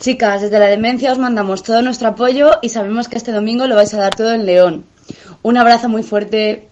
Chicas, desde la demencia os mandamos todo nuestro apoyo y sabemos que este domingo lo vais a dar todo en León. Un abrazo muy fuerte.